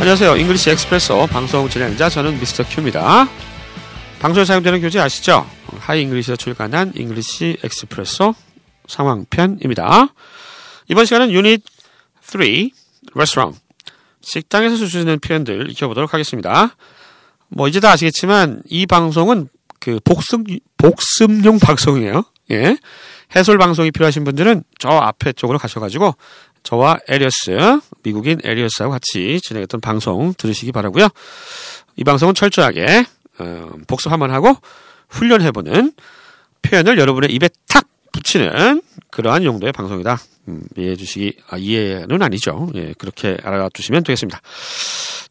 안녕하세요. 잉글리시 엑스프레소 방송 진행자 저는 미스터 큐입니다. 방송에 사용되는 교재 아시죠? 하이 잉글리시에 출간한 잉글리시 엑스프레소 상황편입니다. 이번 시간은 유닛 3 레스토랑 식당에서 있는 표현들 익혀보도록 하겠습니다. 뭐 이제 다 아시겠지만 이 방송은 그 복습 복습용 방송이에요. 예. 해설 방송이 필요하신 분들은 저 앞에 쪽으로 가셔가지고 저와 에리어스 미국인 에리어스하고 같이 진행했던 방송 들으시기 바라고요. 이 방송은 철저하게 어, 복습 한번 하고 훈련해보는 표현을 여러분의 입에 탁 붙이는 그러한 용도의 방송이다. 음, 이해해 주시기, 아, 이해는 아니죠. 예, 그렇게 알아두시면 되겠습니다.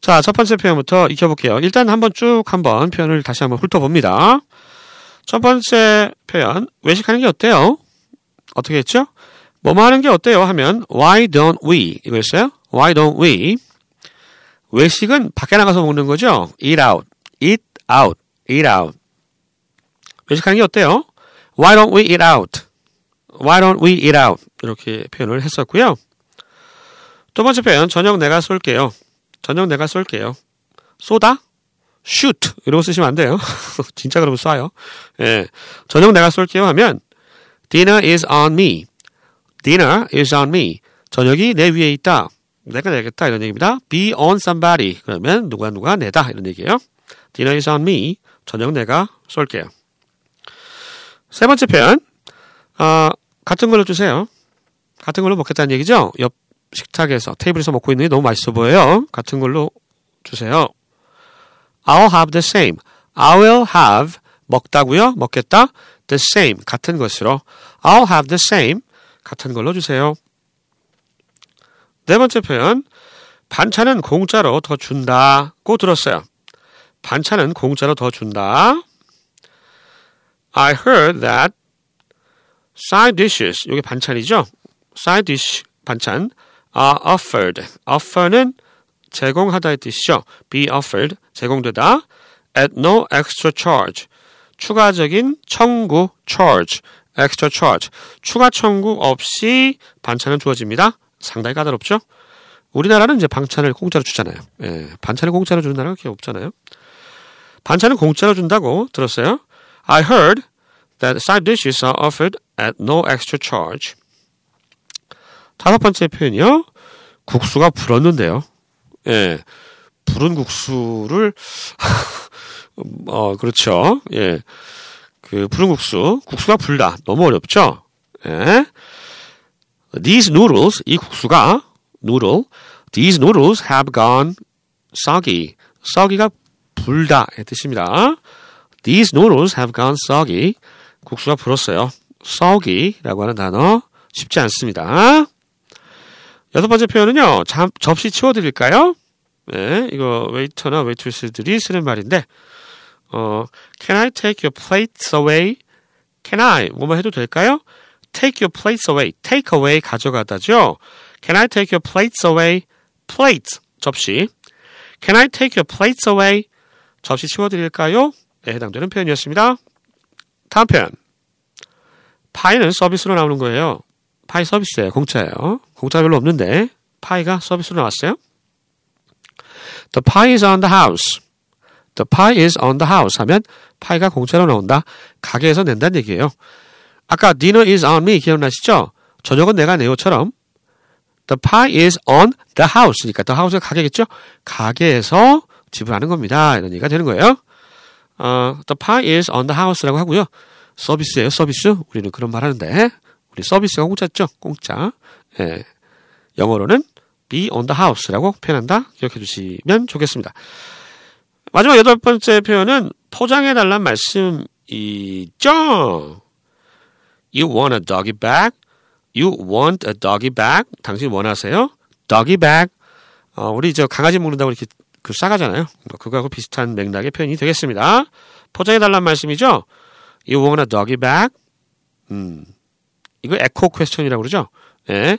자, 첫 번째 표현부터 익혀볼게요. 일단 한번 쭉 한번 표현을 다시 한번 훑어봅니다. 첫 번째 표현, 외식하는 게 어때요? 어떻게 했죠? 뭐뭐 하는 게 어때요? 하면 why don't we 이거였어요. why don't we 외식은 밖에 나가서 먹는 거죠. eat out, eat out, eat out 외식하는 게 어때요? why don't we eat out? why don't we eat out? 이렇게 표현을 했었고요. 두 번째 표현 저녁 내가 쏠게요. 저녁 내가 쏠게요. 쏘다? shoot 이러고 쓰시면 안 돼요. 진짜 그러면 쏴요. 예. 저녁 내가 쏠게요 하면 dinner is on me. Dinner is on me. 저녁이 내 위에 있다. 내가 내겠다 이런 얘기입니다. be on somebody 그러면 누가 누가 내다 이런 얘기예요. dinner is on me. 저녁 내가 쏠게요. 세 번째 표현 어, 같은 걸로 주세요. 같은 걸로 먹겠다는 얘기죠. 옆 식탁에서 테이블에서 먹고 있는 게 너무 맛있어 보여요. 같은 걸로 주세요. I'll have the same. I will have 먹다고요. 먹겠다. The same 같은 것으로 I'll have the same 같은 걸로 주세요. 네 번째 표현 반찬은 공짜로 더 준다고 들었어요. 반찬은 공짜로 더 준다. I heard that side dishes 이게 반찬이죠. side dish 반찬 are offered. offer는 제공하다의 뜻이죠. be offered 제공되다 at no extra charge 추가적인 청구 charge extra charge 추가 청구 없이 반찬은 주어집니다. 상당히 까다롭죠. 우리나라는 이제 반찬을 공짜로 주잖아요. 예, 반찬을 공짜로 주는 나라가 그렇게 없잖아요. 반찬은 공짜로 준다고 들었어요. I heard that side dishes are offered at no extra charge. 다섯 번째 표현이요. 국수가 불었는데요. 예. 부른 국수를 어 그렇죠. 예. 그 부른 국수, 국수가 불다. 너무 어렵죠? 예. These noodles, 이 국수가 noodle, these noodles have gone soggy. soggy가 불다 의 뜻입니다. These noodles have gone soggy. 국수가 불었어요. soggy라고 하는 단어 쉽지 않습니다. 여섯 번째 표현은요. 잠, 접시 치워드릴까요? 네, 이거 웨이터나 웨이트리스들이 쓰는 말인데 어, Can I take your plates away? Can I? 뭐뭐 해도 될까요? Take your plates away. Take away 가져가다죠. Can I take your plates away? Plates 접시. Can I take your plates away? 접시 치워드릴까요? 네, 해당되는 표현이었습니다. 다음 표현. 파이는 서비스로 나오는 거예요. 파이 서비스예요. 공짜예요. 공짜 별로 없는데 파이가 서비스로 나왔어요. The pie is on the house. The pie is on the house 하면 파이가 공짜로 나온다. 가게에서 낸다는 얘기예요. 아까 dinner is on me 기억나시죠? 저녁은 내가 내요처럼 The pie is on the house니까 the house가 가게겠죠? 가게에서 지불하는 겁니다. 이런 얘기가 되는 거예요. 어, the pie is on the house라고 하고요. 서비스예요, 서비스. 우리는 그런 말 하는데 우리 서비스가 공짜죠, 공짜. 예. 영어로는 be on the house라고 표현한다. 기억해 주시면 좋겠습니다. 마지막 여덟 번째 표현은 포장해 달란 말씀이죠. You want a doggy bag? You want a doggy bag? 당신 원하세요? doggy bag. 어, 우리 저 강아지 먹는다고 이렇게 그 싸가잖아요. 그거하고 비슷한 맥락의 표현이 되겠습니다. 포장해 달란 말씀이죠. You want a doggy bag? 음. 이거 echo question이라고 그러죠. 예.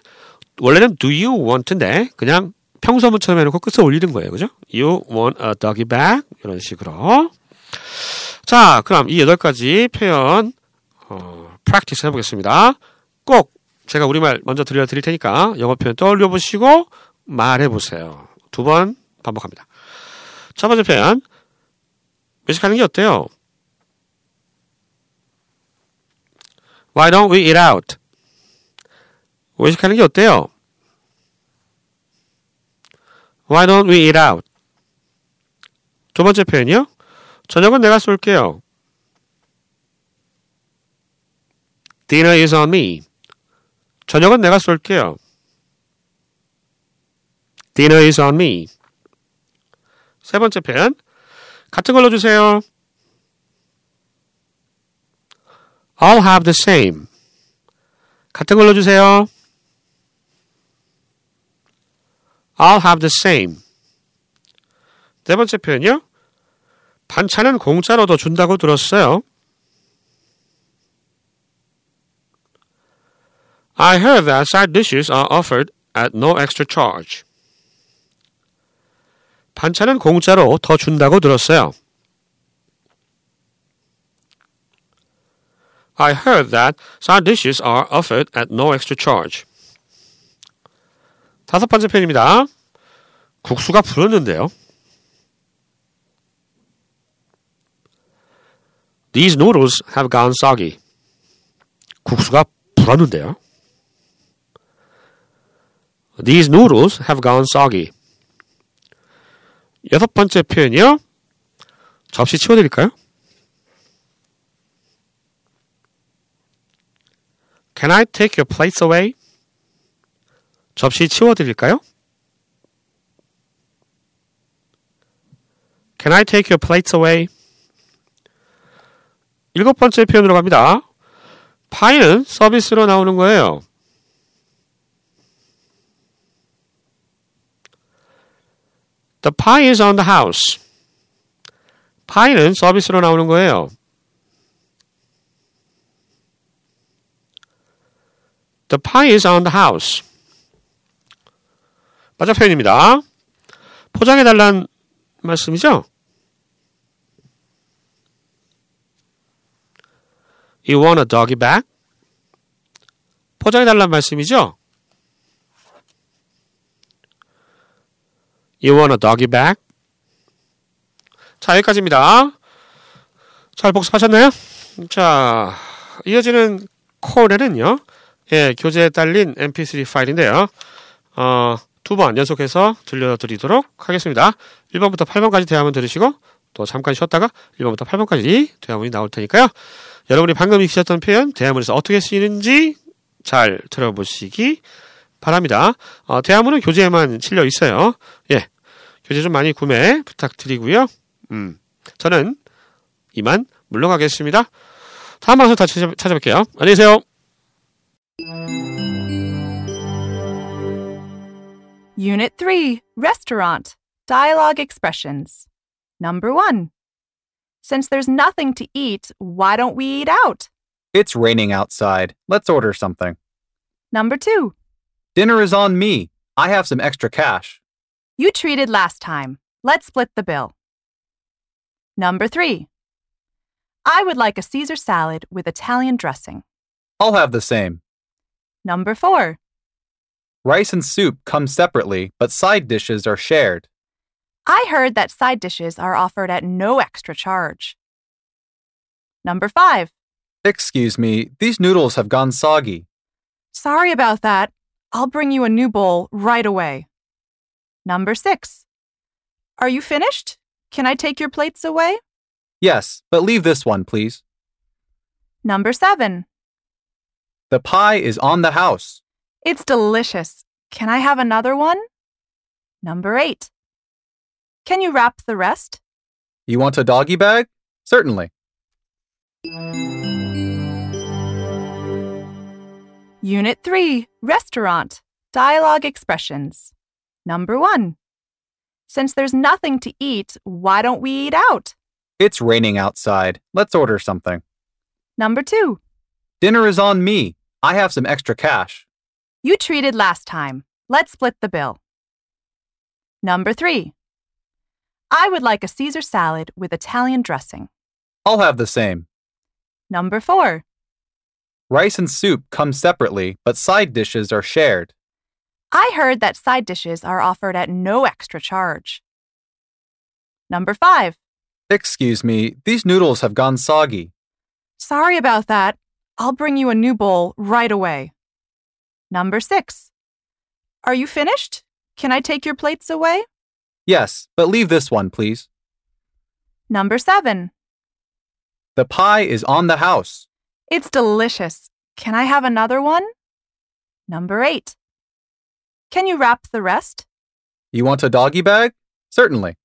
원래는 do you want인데 그냥 평서문처럼 해놓고 끝에 올리는 거예요. 그죠? You want a doggy bag? 이런 식으로. 자, 그럼 이 여덟 가지 표현 어, practice 해보겠습니다. 꼭 제가 우리말 먼저 들려 드릴 테니까 영어 표현 떠올려 보시고 말해 보세요. 두 번 반복합니다. 첫 번째 표현. 외식하는 게 어때요? Why don't we eat out? 외식하는 게 어때요? Why don't we eat out? 두 번째 표현이요. 저녁은 내가 쏠게요. Dinner is on me. 저녁은 내가 쏠게요. Dinner is on me. 세 번째 표현. 같은 걸로 주세요. I'll have the same. 같은 걸로 주세요. I'll have the same. 네 번째 표현이요. 반찬은 공짜로 더 준다고 들었어요. I heard that side dishes are offered at no extra charge. 반찬은 공짜로 더 준다고 들었어요. I heard that side dishes are offered at no extra charge. 다섯 번째 편입니다. 국수가 불었는데요. These noodles have gone soggy. 국수가 불었는데요. These noodles have gone soggy. 여섯 번째 표현이요. 접시 치워드릴까요? Can I take your plates away? 접시 치워드릴까요? Can I take your plates away? 일곱 번째 표현으로 갑니다. 파이는 서비스로 나오는 거예요. The pie is on the house. 파이는 서비스로 나오는 거예요. The pie is on the house. 맞아 표현입니다. 포장해달란 말씀이죠? You want a doggy bag? 포장해달란 말씀이죠? You want a doggy bag? 자, 여기까지입니다. 잘 복습하셨나요? 자, 이어지는 콜에는요, 예, 교재에 딸린 mp3 파일인데요. 어, 두 번 연속해서 들려드리도록 하겠습니다. 1번부터 8번까지 대화문 들으시고, 또 잠깐 쉬었다가 1번부터 8번까지 대화문이 나올 테니까요. 여러분이 방금 익히셨던 표현, 대화문에서 어떻게 쓰이는지 잘 들어보시기 바랍니다. 어, 대화문은 교재에만 실려 있어요. 예. 교재 좀 많이 구매 부탁드리고요. 음. 저는 이만 물러가겠습니다. 다음 방송 다시 찾아뵐게요. 안녕히 계세요. Unit 3 Restaurant Dialogue Expressions. Number 1. Since there's nothing to eat, why don't we eat out? It's raining outside. Let's order something. Number 2. Dinner is on me. I have some extra cash. You treated last time. Let's split the bill. Number 3. I would like a Caesar salad with Italian dressing. I'll have the same. Number 4. Rice and soup come separately, but side dishes are shared. I heard that side dishes are offered at no extra charge. Number 5. Excuse me, these noodles have gone soggy. Sorry about that. I'll bring you a new bowl right away. Number 6. Are you finished? Can I take your plates away? Yes, but leave this one, please. Number 7. The pie is on the house. It's delicious. Can I have another one? Number 8. Can you wrap the rest? You want a doggy bag? Certainly. Unit 3 Restaurant Dialogue Expressions. Number 1. Since there's nothing to eat, why don't we eat out? It's raining outside. Let's order something. Number 2. Dinner is on me. I have some extra cash. You treated last time. Let's split the bill. Number 3. I would like a Caesar salad with Italian dressing. I'll have the same. Number 4. Rice and soup come separately, but side dishes are shared. I heard that side dishes are offered at no extra charge. Number five. Excuse me, these noodles have gone soggy. Sorry about that. I'll bring you a new bowl right away. Number six. Are you finished? Can I take your plates away? Yes, but leave this one, please. Number seven. The pie is on the house. It's delicious. Can I have another one? Number eight. Can you wrap the rest? You want a doggy bag? Certainly.